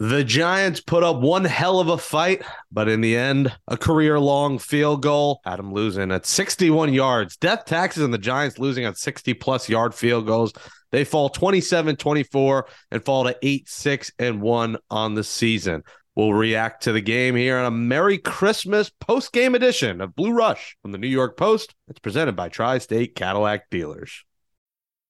The Giants put up one hell of a fight, but in the end, a career long field goal them losing at 61 yards. Death taxes and the Giants losing on 60 plus yard field goals. They fall 27 24 and fall to 8 6 and 1 on the season. We'll react to the game here on a Merry Christmas post game edition of Blue Rush from the New York Post. It's presented by Tri State Cadillac Dealers.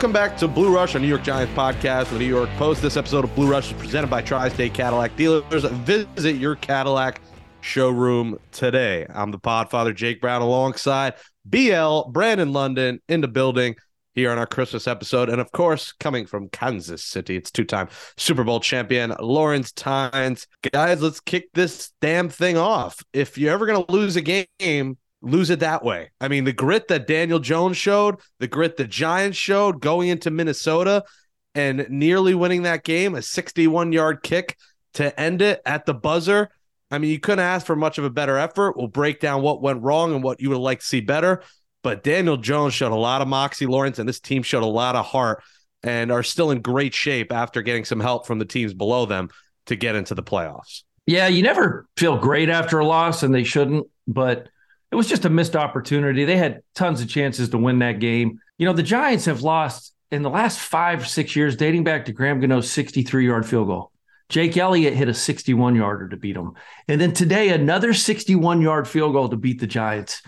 Welcome back to Blue Rush, a New York Giants podcast with the New York Post. This episode of Blue Rush is presented by Tri State Cadillac Dealers. Visit your Cadillac showroom today. I'm the Podfather Jake Brown alongside BL Brandon London in the building here on our Christmas episode. And of course, coming from Kansas City, it's two time Super Bowl champion Lawrence Tynes. Guys, let's kick this damn thing off. If you're ever going to lose a game, lose it that way. I mean, the grit that Daniel Jones showed, the grit the Giants showed going into Minnesota and nearly winning that game, a 61 yard kick to end it at the buzzer. I mean, you couldn't ask for much of a better effort. We'll break down what went wrong and what you would like to see better. But Daniel Jones showed a lot of moxie, Lawrence, and this team showed a lot of heart and are still in great shape after getting some help from the teams below them to get into the playoffs. Yeah, you never feel great after a loss, and they shouldn't. But it was just a missed opportunity. They had tons of chances to win that game. You know, the Giants have lost in the last five, six years, dating back to Graham Gano's 63 yard field goal. Jake Elliott hit a 61 yarder to beat them. And then today, another 61 yard field goal to beat the Giants.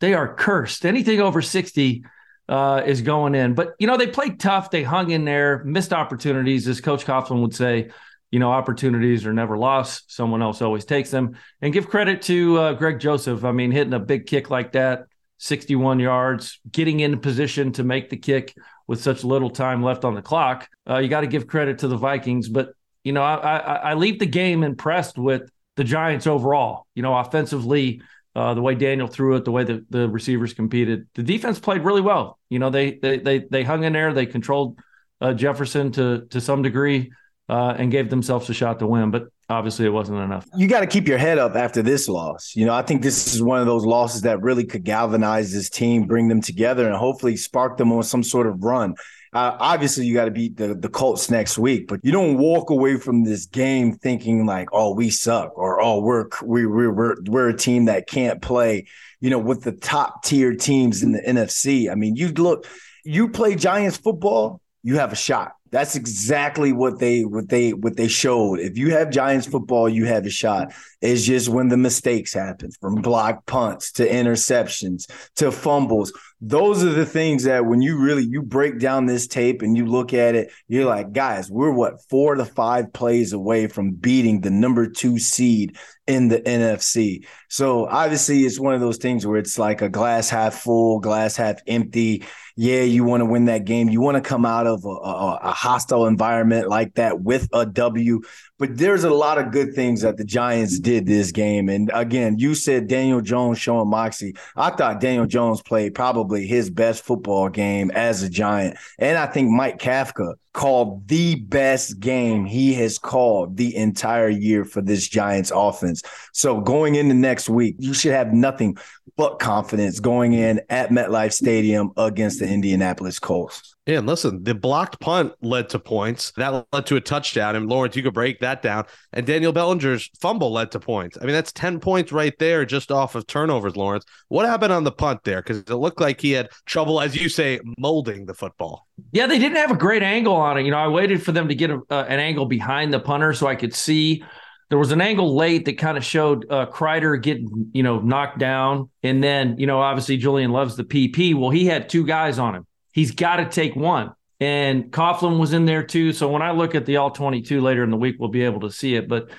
They are cursed. Anything over 60 uh, is going in. But, you know, they played tough. They hung in there, missed opportunities, as Coach Coughlin would say you know, opportunities are never lost. Someone else always takes them. And give credit to uh, Greg Joseph. I mean, hitting a big kick like that, 61 yards, getting in position to make the kick with such little time left on the clock. Uh, you got to give credit to the Vikings. But, you know, I, I, I, leave the game impressed with the Giants overall. You know, offensively, uh, the way Daniel threw it, the way the, the receivers competed. The defense played really well. You know, they they they, they hung in there. They controlled uh, Jefferson to to some degree uh, and gave themselves a shot to win. But obviously, it wasn't enough. You got to keep your head up after this loss. You know, I think this is one of those losses that really could galvanize this team, bring them together, and hopefully spark them on some sort of run. Uh, obviously, you got to beat the, the Colts next week, but you don't walk away from this game thinking like, "Oh, we suck," or "Oh, we're we, we're we're we're a team that can't play." You know, with the top tier teams in the NFC. I mean, you look, you play Giants football, you have a shot that's exactly what they what they what they showed. If you have Giants football, you have a shot. It's just when the mistakes happen, from block punts to interceptions to fumbles. Those are the things that when you really you break down this tape and you look at it, you're like, guys, we're what four to five plays away from beating the number two seed in the NFC. So obviously, it's one of those things where it's like a glass half full, glass half empty yeah, you want to win that game. You want to come out of a, a, a, hostile environment like that with a W. But there's a lot of good things that the Giants did this game. And again, you said Daniel Jones showing moxie. I thought Daniel Jones played probably his best football game as a Giant. And I think Mike Kafka called the best game he has called the entire year for this Giants offense. So going into next week, you should have nothing but confidence going in at MetLife Stadium against the Indianapolis Colts. Yeah, and listen, the blocked punt led to points. That led to a touchdown. And Lawrence, you could break that down. And Daniel Bellinger's fumble led to points. I mean, that's 10 points right there just off of turnovers, Lawrence. What happened on the punt there? Because it looked like he had trouble, as you say, molding the football. Yeah, they didn't have a great angle on it. You know, I waited for them to get a, uh, an angle behind the punter so I could see. There was an angle late that kind of showed uh, Kreiter getting, you know, knocked down. And then, you know, obviously Julian loves the PP. Well, he had two guys on him he's got to take one. And Coughlin was in there too. So when I look at the all 22 later in the week, we'll be able to see it. But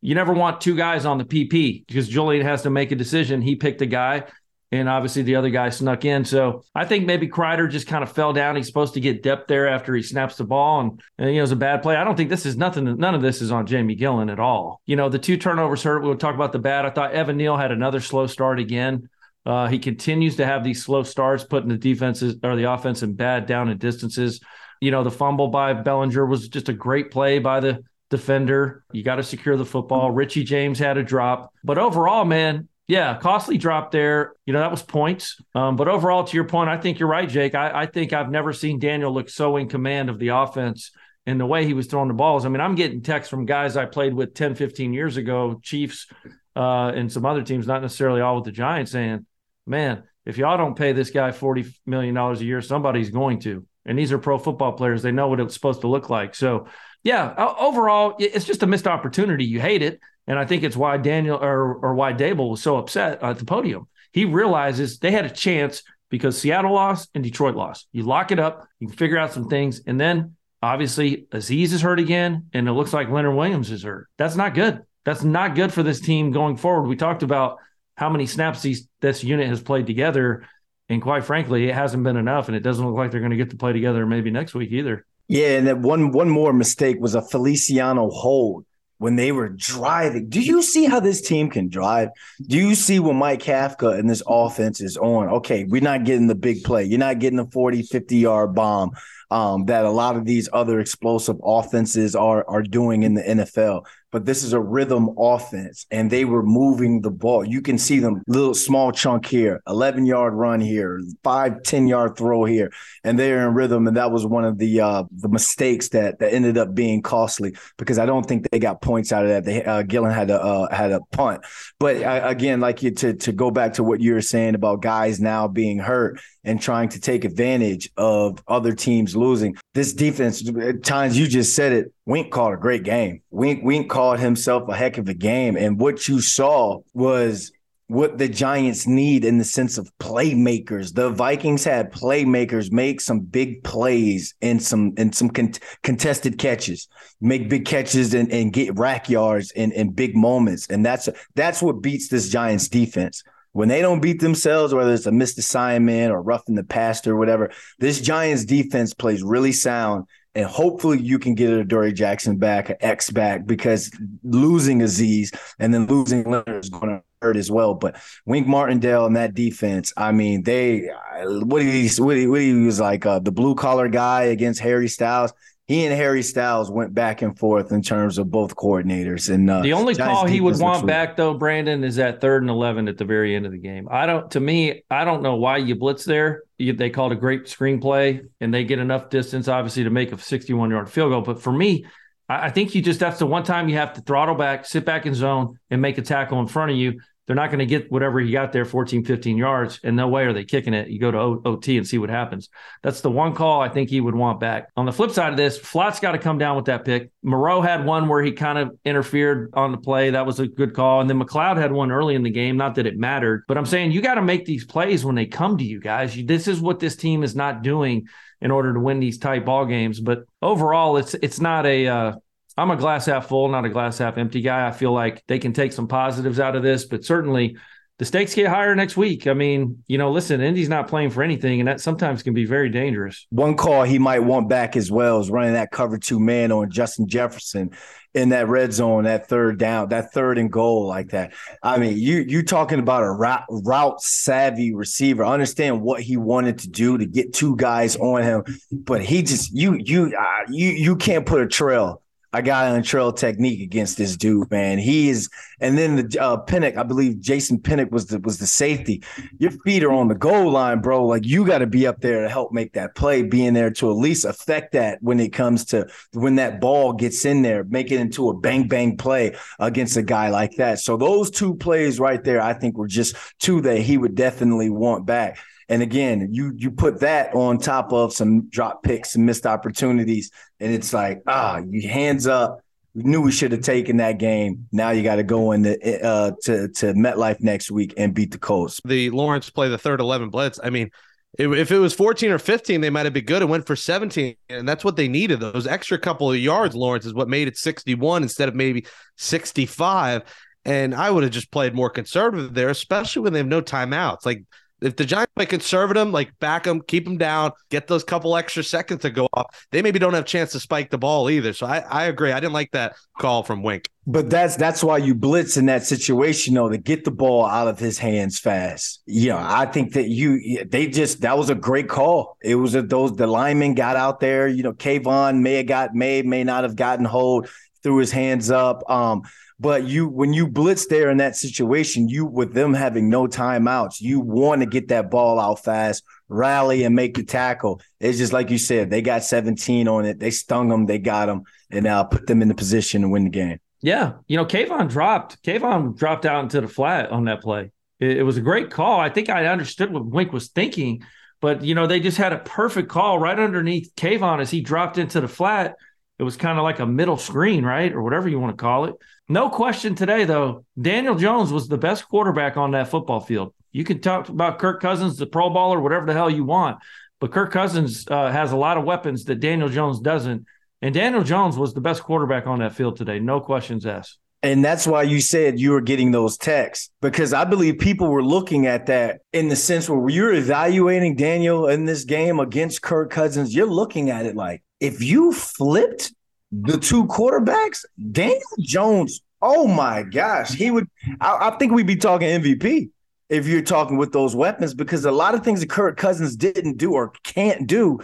you never want two guys on the PP because Julian has to make a decision. He picked a guy. and obviously the other guy snuck in. So I think maybe Kreiter just kind of fell down. He's supposed to get depth there after he snaps the ball, and, and you know it was a bad play. I don't think this is nothing. None of this is on Jamie Gillan at all. You know the two turnovers hurt. We'll talk about the bad. I thought Evan Neal had another slow start again. Uh, he continues to have these slow starts, putting the defenses or the offense in bad down and distances. You know the fumble by Bellinger was just a great play by the defender. You got to secure the football. Richie James had a drop, but overall, man, yeah, costly drop there. You know, that was points. Um, but overall, to your point, I think you're right, Jake. I, I, think I've never seen Daniel look so in command of the offense and the way he was throwing the balls. I mean, I'm getting texts from guys I played with 10, 15 years ago, Chiefs uh, and some other teams, not necessarily all with the Giants, saying, man, if y'all don't pay this guy $40 million a year, somebody's going to. And these are pro football players. They know what it's supposed to look like. So, yeah, overall, it's just a missed opportunity. You hate it. And I think it's why Daniel or, or why Daboll was so upset at the podium. He realizes they had a chance because Seattle lost and Detroit lost. You lock it up, you can figure out some things. And then obviously Azeez is hurt again, and it looks like Leonard Williams is hurt. That's not good. That's not good for this team going forward. We talked about how many snaps these, this unit has played together. And quite frankly, it hasn't been enough. And it doesn't look like they're going to get to play together maybe next week either. Yeah, and then one one more mistake was a Feliciano hold when they were driving. Do you see how this team can drive? Do you see when Mike Kafka and this offense is on? Okay, we're not getting the big play. You're not getting the 40, 50 yard bomb um, that a lot of these other explosive offenses are are doing in the NFL but this is a rhythm offense and they were moving the ball. You can see them little small chunk here, 11 yard run here, five, 10 yard throw here, and they're in rhythm. And that was one of the, uh, the mistakes that, that ended up being costly because I don't think they got points out of that. They, uh, Gillan had a, uh, had a punt, but uh, again, like you to, to go back to what you were saying about guys now being hurt and trying to take advantage of other teams losing. This defense, at times you just said it, Wink called a great game. Wink Wink called himself a heck of a game. And what you saw was what the Giants need in the sense of playmakers. The Vikings had playmakers make some big plays and some and some con- contested catches, make big catches and, and get rack yards in, in big moments. And that's that's what beats this Giants defense. When they don't beat themselves, whether it's a missed assignment or roughing the passer or whatever, this Giants defense plays really sound and hopefully you can get a Adoree Jackson back, an X back, because losing Azeez and then losing Leonard is going to hurt as well. But Wink Martindale and that defense, I mean, they what he what he, what he was like uh, the blue collar guy against Harry Styles he and Harry Styles went back and forth in terms of both coordinators. And uh, the only call he would want back though, Brandon, is that third and eleven at the very end of the game. I don't. To me, I don't know why you blitz there. You, they called a great screenplay, and they get enough distance, obviously, to make a sixty-one yard field goal. But for me, I, I think you just that's the one time you have to throttle back, sit back in zone, and make a tackle in front of you they're not going to get whatever he got there 14 15 yards and no way are they kicking it. You go to o- ot and see what happens. That's the one call i think he would want back. On the flip side of this flott's got to come down with that pick. Moreau had one where he kind of interfered on the play. That was a good call. And then mcleod had one early in the game. Not that it mattered but i'm saying you got to make these plays when they come to you guys. This is what this team is not doing in order to win these tight ball games. But overall it's it's not a uh, I'm a glass half full, not a glass half empty guy. I feel like they can take some positives out of this, but certainly the stakes get higher next week. I mean, you know, listen, Indy's not playing for anything, and that sometimes can be very dangerous. One call he might want back as well is running that cover two man on Justin Jefferson in that red zone, that third down, that third and goal like that. I mean, you you talking about a route, route savvy receiver. I understand what he wanted to do to get two guys on him, but he just you you uh, you you can't put a trail I got on trail technique against this dude, man. He is, and then the uh, Pinnock, I believe Jason Pinnock was the was the safety. Your feet are on the goal line, bro. Like you got to be up there to help make that play, being there to at least affect that when it comes to when that ball gets in there, make it into a bang bang play against a guy like that. So those two plays right there, I think were just two that he would definitely want back. And again, you you put that on top of some drop picks and missed opportunities, and it's like ah, you hands up. We knew we should have taken that game. Now you got to go into uh, to to MetLife next week and beat the Colts. The Lawrence play the third eleven blitz. I mean, if it was 14 or 15, they might have been good It went for 17. And that's what they needed. Those extra couple of yards, Lawrence, is what made it 61 instead of maybe 65. And I would have just played more conservative there, especially when they have no timeouts. Like if the Giants play conservative, like back them, keep them down, get those couple extra seconds to go off, they maybe don't have a chance to spike the ball either. So I, I agree. I didn't like that call from Wink. But that's that's why you blitz in that situation, though, to get the ball out of his hands fast. You know, I think that you they just that was a great call. It was a, those the linemen got out there. You know, Kayvon may have got may may not have gotten hold, threw his hands up. Um, but you, when you blitz there in that situation, you with them having no timeouts, you want to get that ball out fast, rally, and make the tackle. It's just like you said, they got 17 on it. They stung them, they got them, and now put them in the position to win the game. Yeah, you know, Kayvon dropped. Kayvon dropped out into the flat on that play. It, it was a great call. I think I understood what Wink was thinking, but you know, they just had a perfect call right underneath Kayvon as he dropped into the flat. It was kind of like a middle screen, right, or whatever you want to call it no question today, though, Daniel Jones was the best quarterback on that football field. You can talk about Kirk Cousins, the Pro Bowler, whatever the hell you want, but Kirk Cousins uh, has a lot of weapons that Daniel Jones doesn't. And Daniel Jones was the best quarterback on that field today. No questions asked. And that's why you said you were getting those texts because I believe people were looking at that in the sense where you're evaluating Daniel in this game against Kirk Cousins. You're looking at it like if you flipped the two quarterbacks, Daniel Jones, oh my gosh, he would. I, I, think we'd be talking MVP if you're talking with those weapons because a lot of things that Kirk Cousins didn't do or can't do.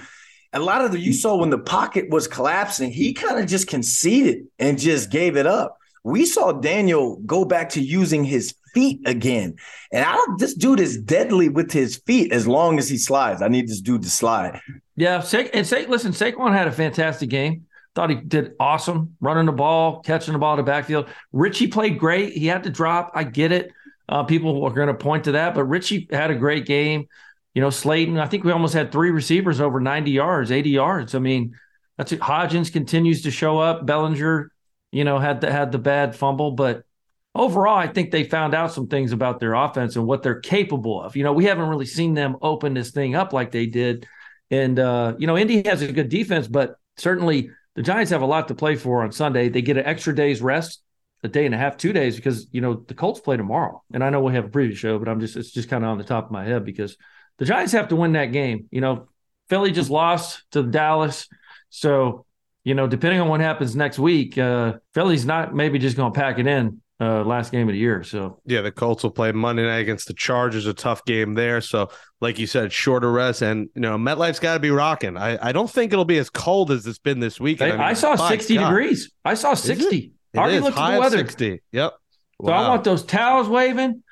A lot of the you saw when the pocket was collapsing, he kind of just conceded and just gave it up. We saw Daniel go back to using his feet again. And I don't, this dude is deadly with his feet as long as he slides. I need this dude to slide. Yeah. And say, listen, Saquon had a fantastic game. Thought he did awesome running the ball, catching the ball the backfield. Richie played great. He had to drop. I get it. Uh, people are going to point to that, but Richie had a great game. You know, Slayton, I think we almost had three receivers over 90 yards, 80 yards. I mean, that's it. Hodgins continues to show up. Bellinger, you know, had the, had the bad fumble, but overall, I think they found out some things about their offense and what they're capable of. You know, we haven't really seen them open this thing up like they did. And, uh, you know, Indy has a good defense, but certainly the Giants have a lot to play for on Sunday. They get an extra day's rest, a day and a half, two days, because you know the Colts play tomorrow. And I know we have a preview show, but I'm just it's just kind of on the top of my head because the Giants have to win that game. You know, Philly just lost to Dallas, so you know depending on what happens next week, uh, Philly's not maybe just going to pack it in uh, last game of the year. So yeah, the Colts will play Monday night against the Chargers, a tough game there. So like you said, shorter rest, and you know MetLife's got to be rocking. I, I don't think it'll be as cold as it's been this week. I, mean, I, saw sixty God. degrees. I saw sixty. It Already looked at the weather. Sixty. Yep. So wow. I want those towels waving.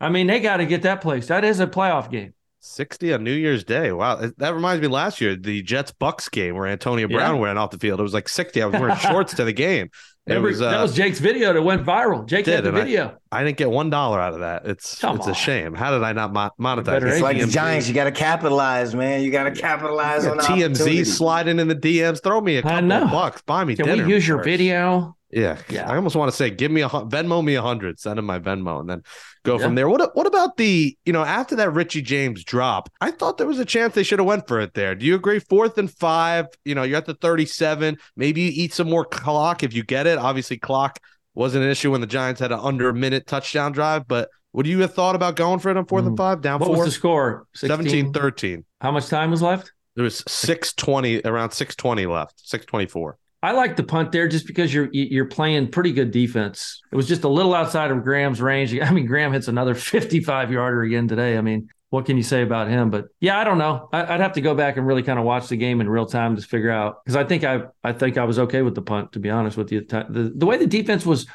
I mean, they got to get that place. That is a playoff game. 60 on New Year's Day. Wow. That reminds me last year, the Jets Bucks game where Antonio Brown yeah. ran off the field. It was like 60. I was wearing shorts to the game. Remember, was, uh, that was Jake's video that went viral. Jake did, had the video. I, I, didn't get one dollar out of that. It's Come it's on. a shame. How did I not monetize? It? It's like the Giants. You got to capitalize, man. You got to capitalize on TMZ sliding in the DMs. Throw me a couple bucks. Buy me Can dinner. we use your video? Yeah, yeah. I almost want to say, give me a Venmo me a hundred, send him my Venmo, and then go yeah. from there. What what about the you know after that Richie James drop? I thought there was a chance they should have went for it there. Do you agree? Fourth and five. You know, you're at the 37. Maybe you eat some more clock if you get it. Obviously, clock wasn't an issue when the Giants had an under a minute touchdown drive, but. Would you have thought about going for it on fourth mm. and five? Down what four? was the score? 17 13. How much time was left? There was 620, around 620 left, 624. I like the punt there just because you're you're playing pretty good defense. It was just a little outside of Graham's range. I mean, Graham hits another 55 yarder again today. I mean, what can you say about him? But yeah, I don't know. I, would have to go back and really kind of watch the game in real time to figure out because I think I I think I was okay with the punt to be honest with you. The the way the defense was,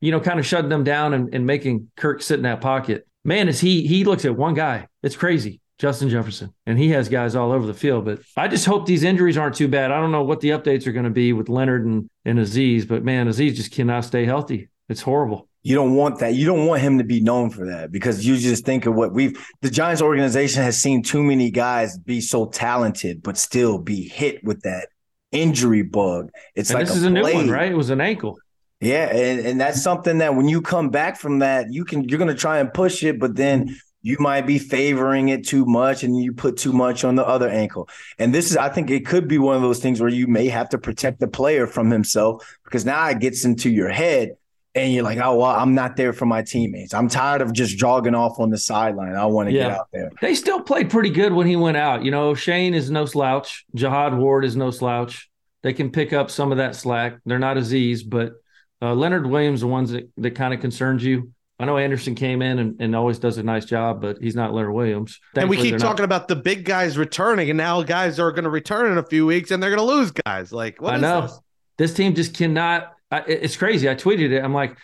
you know, kind of shutting them down and, and making Kirk sit in that pocket. Man, is he he looks at one guy. It's crazy. Justin Jefferson, and he has guys all over the field. But I just hope these injuries aren't too bad. I don't know what the updates are going to be with Leonard and, and Azeez, but man, Azeez just cannot stay healthy. It's horrible. You don't want that. You don't want him to be known for that because you just think of what we've the Giants organization has seen too many guys be so talented, but still be hit with that injury bug. It's and like this a is a new one, right? It was an ankle. Yeah, and, and that's something that when you come back from that, you can you're gonna try and push it, but then mm-hmm. You might be favoring it too much and you put too much on the other ankle. And this is, I think it could be one of those things where you may have to protect the player from himself because now it gets into your head and you're like, oh, well, I'm not there for my teammates. I'm tired of just jogging off on the sideline. I want to yeah. get out there. They still played pretty good when he went out. You know, Shane is no slouch. Jihad Ward is no slouch. They can pick up some of that slack. They're not Azeez, but uh, Leonard Williams, the ones that, that kind of concerns you. I know Anderson came in and, and always does a nice job, but he's not Leonard Williams. Thankfully, and we keep talking not... about the big guys returning, and now guys are going to return in a few weeks, and they're going to lose guys. Like, I know this? this team just cannot. I, it's crazy. I tweeted it. I'm like,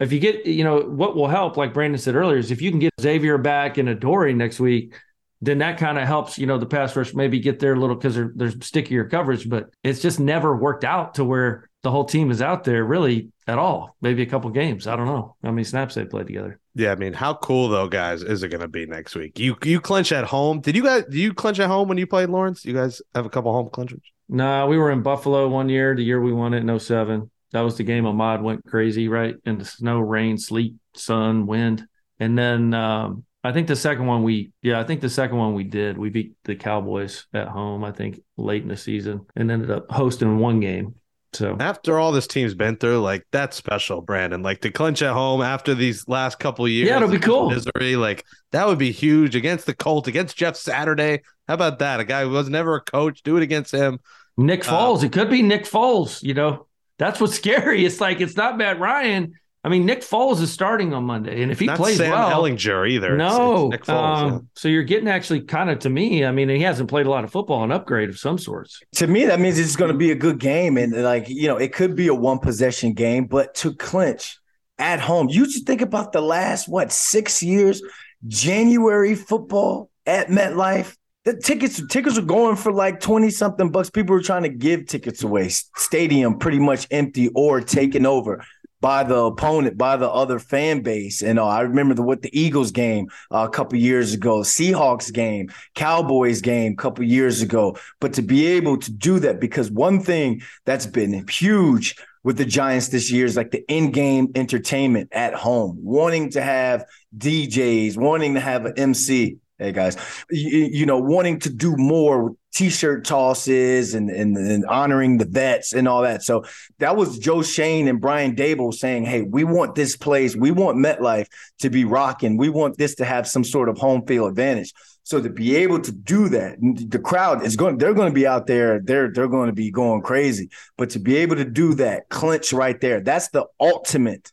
if you get, you know, what will help, like Brandon said earlier, is if you can get Xavier back and Adoree next week, then that kind of helps, you know, the pass rush maybe get there a little because there's stickier coverage, but it's just never worked out to where the whole team is out there really at all. Maybe a couple games. I don't know how many snaps they played together. Yeah, I mean, how cool though, guys, is it going to be next week? You you clinch at home. Did you guys? Do you clinch at home when you played Lawrence? You guys have a couple home clinches? No, nah, we were in Buffalo one year. The year we won it in 07. That was the game Ahmad went crazy, right? In the snow, rain, sleet, sun, wind. And then um, I think the second one we, yeah, I think the second one we did, we beat the Cowboys at home, I think late in the season and ended up hosting one game. So after all this team's been through, like that's special, Brandon. Like to clinch at home after these last couple years. Yeah, it'll be cool. Misery, like that would be huge against the Colts, against Jeff Saturday. How about that? A guy who was never a coach, do it against him. Nick uh, Foles. Uh, it could be Nick Foles, you know. That's what's scary. It's like it's not Matt Ryan. I mean, Nick Foles is starting on Monday, and if he not plays Sam well, Ehlinger either. No, it's, it's Foles, um, yeah. so you're getting actually kind of to me. I mean, he hasn't played a lot of football, an upgrade of some sorts. To me, that means it's going to be a good game, and like you know, it could be a one possession game, but to clinch at home, you just think about the last what six years, January football at MetLife the tickets tickets are going for like 20 something bucks people are trying to give tickets away stadium pretty much empty or taken over by the opponent by the other fan base. And uh, i remember the what the eagles game uh, a couple years ago seahawks game cowboys game a couple years ago. But to be able to do that because one thing that's been huge with the Giants this year is like the in-game entertainment at home, wanting to have DJs, wanting to have an MC hey guys, you, you, know, wanting to do more t-shirt tosses and, and, and honoring the vets and all that. So that was Joe Schoen and Brian Daboll saying, "Hey, we want this place, we want MetLife to be rocking, we want this to have some sort of home field advantage." So to be able to do that, the crowd is going, they're going to be out there, they're they're going to be going crazy. But to be able to do that, clinch right there, that's the ultimate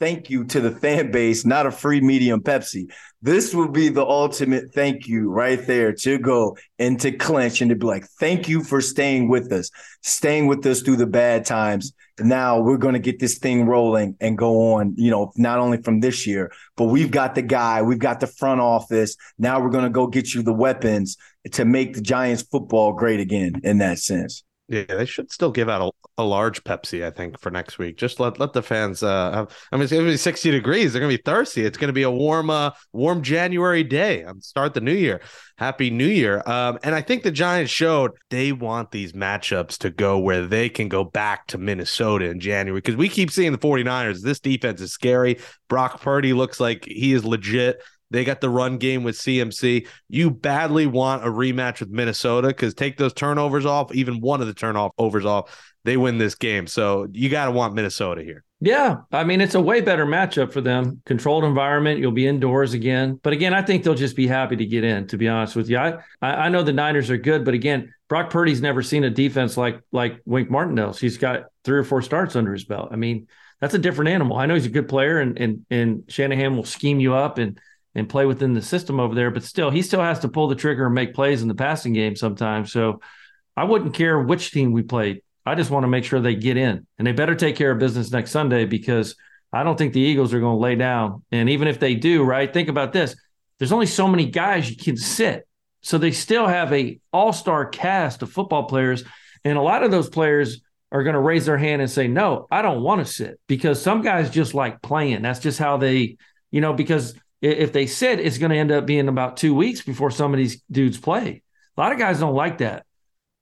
thank you to the fan base, not a free medium Pepsi. This will be the ultimate thank you right there to go and to clinch and to be like, thank you for staying with us, staying with us through the bad times. Now we're going to get this thing rolling and go on, you know, not only from this year, but we've got the guy, we've got the front office. Now we're going to go get you the weapons to make the Giants football great again in that sense. Yeah, they should still give out a, a large Pepsi, I think, for next week. Just let let the fans uh have I mean it's gonna be 60 degrees. They're gonna be thirsty. It's gonna be a warm uh warm January day. I'm start the new year. Happy New Year. Um, and I think the Giants showed they want these matchups to go where they can go back to Minnesota in January. Because we keep seeing the 49ers. This defense is scary. Brock Purdy looks like he is legit. They got the run game with CMC. You badly want a rematch with Minnesota because take those turnovers off, even one of the turnovers off, they win this game. So you got to want Minnesota here. Yeah. I mean, it's a way better matchup for them. Controlled environment. You'll be indoors again. But again, I think they'll just be happy to get in, to be honest with you. I, I know the Niners are good, but again, Brock Purdy's never seen a defense like like Wink Martindale's. He's got three or four starts under his belt. I mean, that's a different animal. I know he's a good player and and and Shanahan will scheme you up and and play within the system over there. But still, he still has to pull the trigger and make plays in the passing game sometimes. So I wouldn't care which team we played. I just want to make sure they get in and they better take care of business next Sunday because I don't think the Eagles are going to lay down. And even if they do, right, think about this. There's only so many guys you can sit. So they still have a all-star cast of football players. And a lot of those players are going to raise their hand and say, no, I don't want to sit because some guys just like playing. That's just how they, you know, because if they sit, it's going to end up being about two weeks before some of these dudes play. A lot of guys don't like that.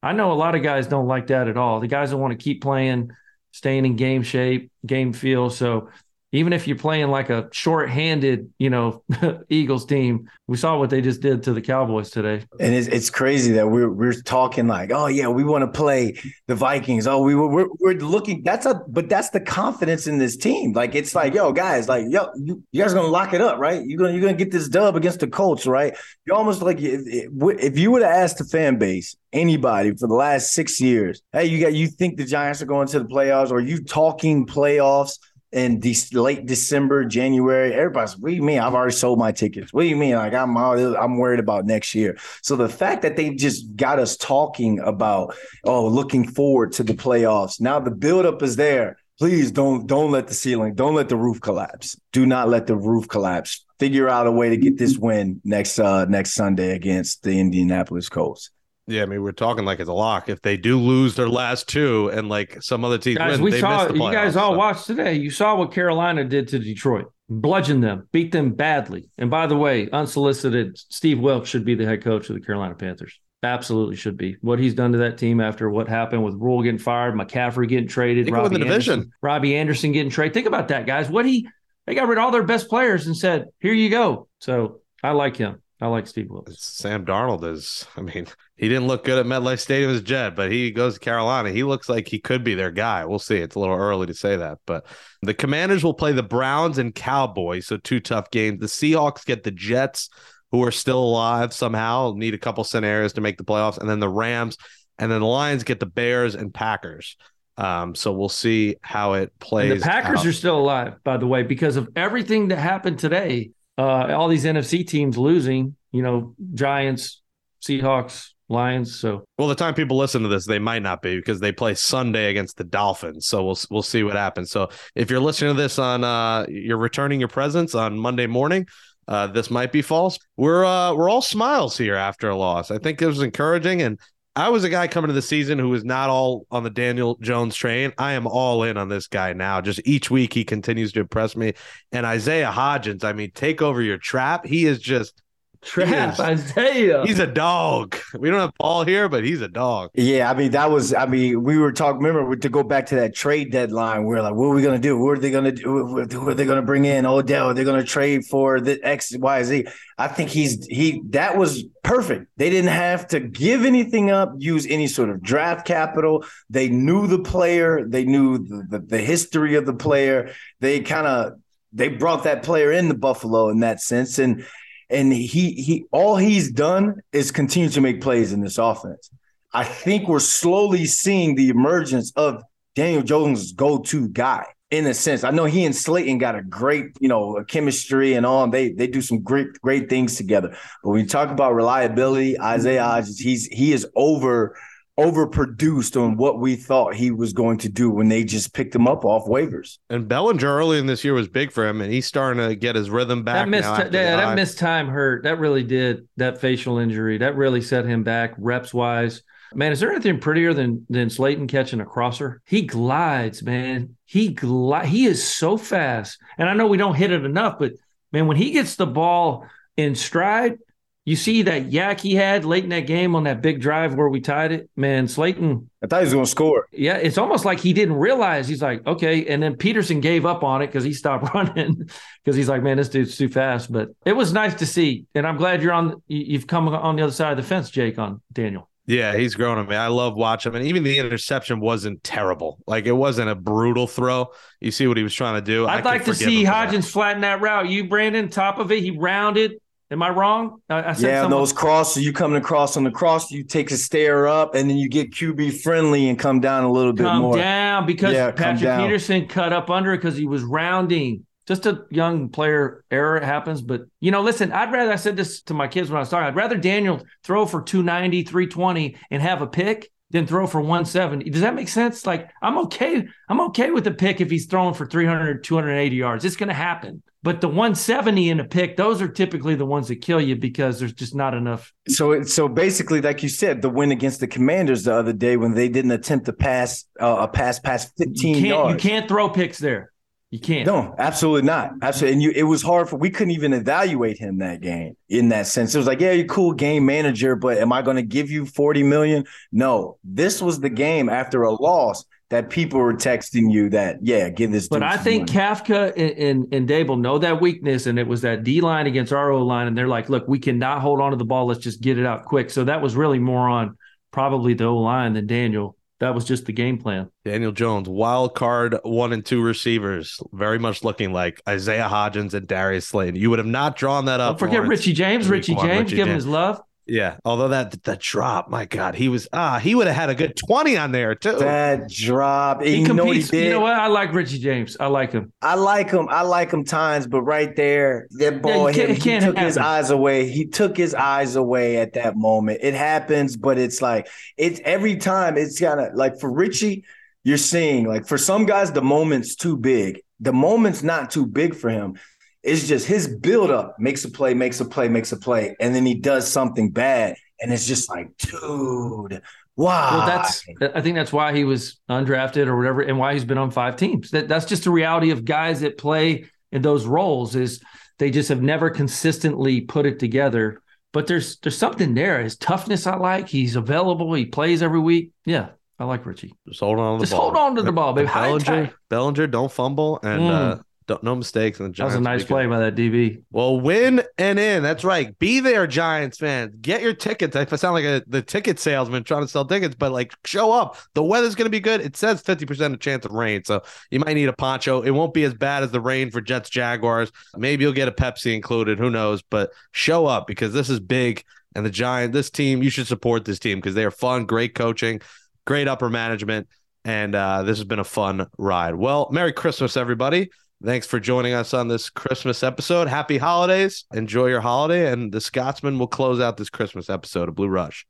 I know a lot of guys don't like that at all. The guys that want to keep playing, staying in game shape, game feel. So even if you're playing like a short-handed, you know, Eagles team. We saw what they just did to the Cowboys today. And it's, it's crazy that we're we're talking like, oh yeah, we want to play the Vikings. Oh, we we're, we're looking. That's a but that's the confidence in this team. Like it's like, yo, guys, like yo, you, you guys are gonna lock it up, right? You're gonna you're gonna get this dub against the Colts, right? You're almost like if, if you would have asked the fan base, anybody for the last six years, hey, you got you think the Giants are going to the playoffs, or you talking playoffs? In de- late December, January. Everybody's, what do you mean? I've already sold my tickets. What do you mean? Like I'm, all, I'm worried about next year. So the fact that they just got us talking about, oh, looking forward to the playoffs. Now the buildup is there. Please don't don't let the ceiling, don't let the roof collapse. Do not let the roof collapse. Figure out a way to get this win next uh next Sunday against the Indianapolis Colts. Yeah, I mean, we're talking like it's a lock. If they do lose their last two, and like some other teams guys, win, we saw you guys all so. watched today. You saw what Carolina did to Detroit, bludgeoned them, beat them badly. And by the way, unsolicited, Steve Wilks should be the head coach of the Carolina Panthers. Absolutely should be. What he's done to that team after what happened with Rhule getting fired, McCaffrey getting traded, Robbie the Anderson. Robbie Anderson getting traded. Think about that, guys. What he they got rid of all their best players and said, "Here you go." So I like him. I like Steve Wilks. Sam Darnold is. I mean, he didn't look good at MetLife Stadium as Jet, but he goes to Carolina. He looks like he could be their guy. We'll see. It's a little early to say that, but the Commanders will play the Browns and Cowboys, so two tough games. The Seahawks get the Jets, who are still alive somehow, need a couple scenarios to make the playoffs, and then the Rams, and then the Lions get the Bears and Packers. Um, so we'll see how it plays. And the Packers out. are still alive, by the way, because of everything that happened today. Uh, all these NFC teams losing, you know, Giants, Seahawks, Lions. So, well, the time people listen to this, they might not be because they play Sunday against the Dolphins. So we'll we'll see what happens. So if you're listening to this on, uh, you're returning your presence on Monday morning. Uh, this might be false. We're uh, we're all smiles here after a loss. I think it was encouraging, and I was a guy coming to the season who was not all on the Daniel Jones train. I am all in on this guy now. Just each week he continues to impress me. And Isaiah Hodgins, I mean, take over your trap. He is just Trap Isaiah. He's a dog. We don't have Paul here, but he's a dog. Yeah, I mean that was. I mean, we were talking. Remember to go back to that trade deadline. We are like, what are we gonna do? What are they gonna do? Who are they gonna bring in? Odell? Are they gonna trade for the X, Y, Z? I think he's he. That was perfect. They didn't have to give anything up, use any sort of draft capital. They knew the player. They knew the, the, the history of the player. They kind of they brought that player in the Buffalo in that sense, and and he he all he's done is continue to make plays in this offense. I think we're slowly seeing the emergence of Daniel Jones' go-to guy in a sense. I know he and Slayton got a great, you know, chemistry and all. They they do some great great things together. But when you talk about reliability, Isaiah he's he is over overproduced on what we thought he was going to do when they just picked him up off waivers. And Bellinger early in this year was big for him, and he's starting to get his rhythm back. That missed, yeah, that missed time hurt. That really did. That facial injury that really set him back reps wise. Man, is there anything prettier than than Slayton catching a crosser? He glides, man. He glide. He is so fast, and I know we don't hit it enough, but man, when he gets the ball in stride, you see that yak he had late in that game on that big drive where we tied it? Man, Slayton. I thought he was going to score. Yeah, it's almost like he didn't realize. He's like, okay. And then Peterson gave up on it because he stopped running because he's like, man, this dude's too fast. But it was nice to see. And I'm glad you're on, you've come on the other side of the fence, Jake, on Daniel. Yeah, he's grown on me. I love watching him. And even the interception wasn't terrible. Like it wasn't a brutal throw. You see what he was trying to do. I'd like to see Hodgins flatten that route. You, Brandon, top of it, he rounded Am I wrong? I, I yeah, those crosses, you coming across on the cross, you take a stair up and then you get QB friendly and come down a little bit come more. down because yeah, Patrick down. Peterson cut up under it because he was rounding. Just a young player error happens. But, you know, listen, I'd rather, I said this to my kids when I was talking, I'd rather Daniel throw for 290, 320 and have a pick than throw for 170. Does that make sense? Like, I'm okay. I'm okay with the pick if he's throwing for 300, 280 yards. It's going to happen. But the 170 in a pick, those are typically the ones that kill you because there's just not enough. So, so basically, like you said, the win against the Commanders the other day when they didn't attempt to pass uh, a pass past 15 you yards. You can't throw picks there. You can't. No, absolutely not. Absolutely. And you, it was hard for, we couldn't even evaluate him that game in that sense. It was like, yeah, you're cool game manager, but am I going to give you 40 million? No, this was the game after a loss that people were texting you that yeah, give this. But I think money. Kafka and, and, and Daboll know that weakness, and it was that D line against our O line, and they're like, look, we cannot hold on to the ball. Let's just get it out quick. So that was really more on probably the O line than Daniel. That was just the game plan. Daniel Jones, wild card one and two receivers, very much looking like Isaiah Hodgins and Darius Slayton. You would have not drawn that up. Don't forget. Richie James. Richie James, Richie give him his love. Yeah, although that that drop, my God, he was ah, he would have had a good twenty on there too. that drop. He you know he competes. did? You know what? I like Richie James. I like him. I like him. I like him times, but right there, that ball you can't- hit. He can't took his happen. eyes away. He took his eyes away at that moment. It happens, but it's like it's every time. It's kind of like for Richie, you're seeing like for some guys, the moment's too big. The moment's not too big for him. It's just his buildup makes a play, makes a play, makes a play, and then he does something bad, and it's just like, dude, wow. Well, that's I think that's why he was undrafted or whatever, and why he's been on five teams. That that's just the reality of guys that play in those roles is they just have never consistently put it together. But there's there's something there. His toughness I like. He's available. He plays every week. Yeah, I like Richie. Just hold on to the Just ball. hold on to the ball, baby. Bellinger. Bellinger, don't fumble and Mm. uh, don't, no mistakes. And the Giants That was a nice play by that DB. Well, win and in. That's right. Be there, Giants fans. Get your tickets. I sound like a the ticket salesman trying to sell tickets, but like show up. The weather's going to be good. It says 50% of chance of rain. So you might need a poncho. It won't be as bad as the rain for Jets Jaguars. Maybe you'll get a Pepsi included. Who knows? But show up because this is big. And the Giant, this team, you should support this team because they are fun, great coaching, great upper management. And uh, this has been a fun ride. Well, Merry Christmas, everybody. Thanks for joining us on this Christmas episode. Happy holidays. Enjoy your holiday. And the Scotsman will close out this Christmas episode of Blue Rush.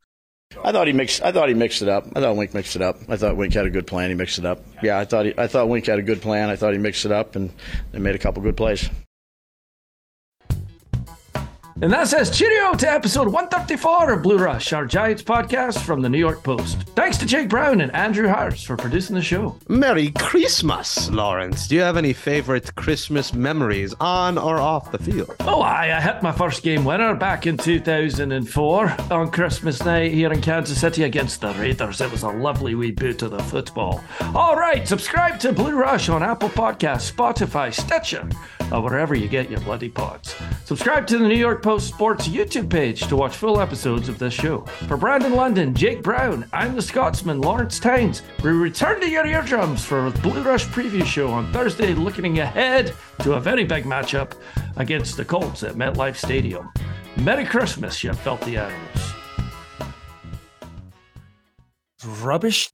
I thought he mixed. I thought he mixed it up. I thought Wink mixed it up. I thought Wink had a good plan. He mixed it up. Yeah, I thought he, I thought Wink had a good plan. I thought he mixed it up and they made a couple good plays. And that says cheerio to episode 134 of Blue Rush, our Giants podcast from the New York Post. Thanks to Jake Brown and Andrew Harris for producing the show. Merry Christmas, Lawrence. Do you have any favorite Christmas memories on or off the field? Oh, I, I hit my first game winner back in 2004 on Christmas night here in Kansas City against the Raiders. It was a lovely wee boot of the football. All right, subscribe to Blue Rush on Apple Podcasts, Spotify, Stitcher, or wherever you get your bloody pods. Subscribe to the New York Post Sports YouTube page to watch full episodes of this show. For Brandon London, Jake Brown, I'm the Scotsman, Lawrence Tynes. We return to your eardrums for a Blue Rush preview show on Thursday, looking ahead to a very big matchup against the Colts at MetLife Stadium. Merry Christmas, you filthy animals. Rubbish